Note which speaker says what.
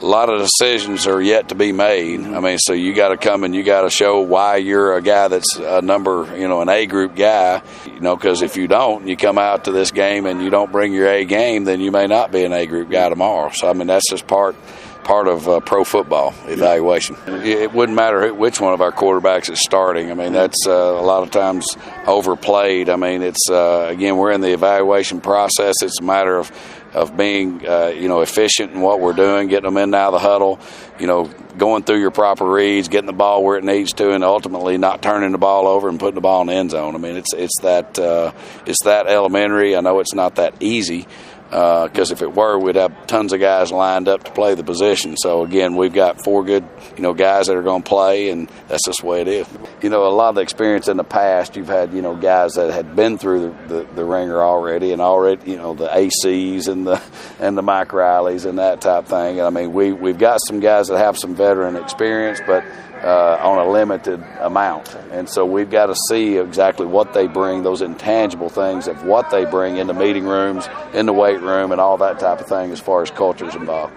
Speaker 1: a lot of decisions are yet to be made. I mean, so you got to come and you got to show why you're a guy that's a number, you know, an A group guy. You know, because if you don't, you come out to this game and you don't bring your A game, then you may not be an A group guy tomorrow. So I mean, that's just part part of uh, pro football evaluation. It wouldn't matter which one of our quarterbacks is starting. I mean, that's uh, a lot of times overplayed. I mean, it's uh, again we're in the evaluation process. It's a matter of of being uh, you know efficient in what we're doing, getting them in and out of the huddle, you know, going through your proper reads, getting the ball where it needs to, and ultimately not turning the ball over and putting the ball in the end zone. I mean, it's it's that uh, it's that elementary. I know it's not that easy because uh, if it were, we'd have tons of guys lined up to play the position. So again, we've got four good, you know, guys that are going to play, and that's just the way it is. You know, a lot of the experience in the past, you've had, you know, guys that had been through the, the, the wringer already, and already, you know, the ACs and the and the Mike Rileys and that type thing. And I mean, we we've got some guys that have some veteran experience, but uh, on a limited amount. And so we've got to see exactly what they bring, those intangible things of what they bring in the meeting rooms, in the weight room, and all that type of thing as far as culture is involved.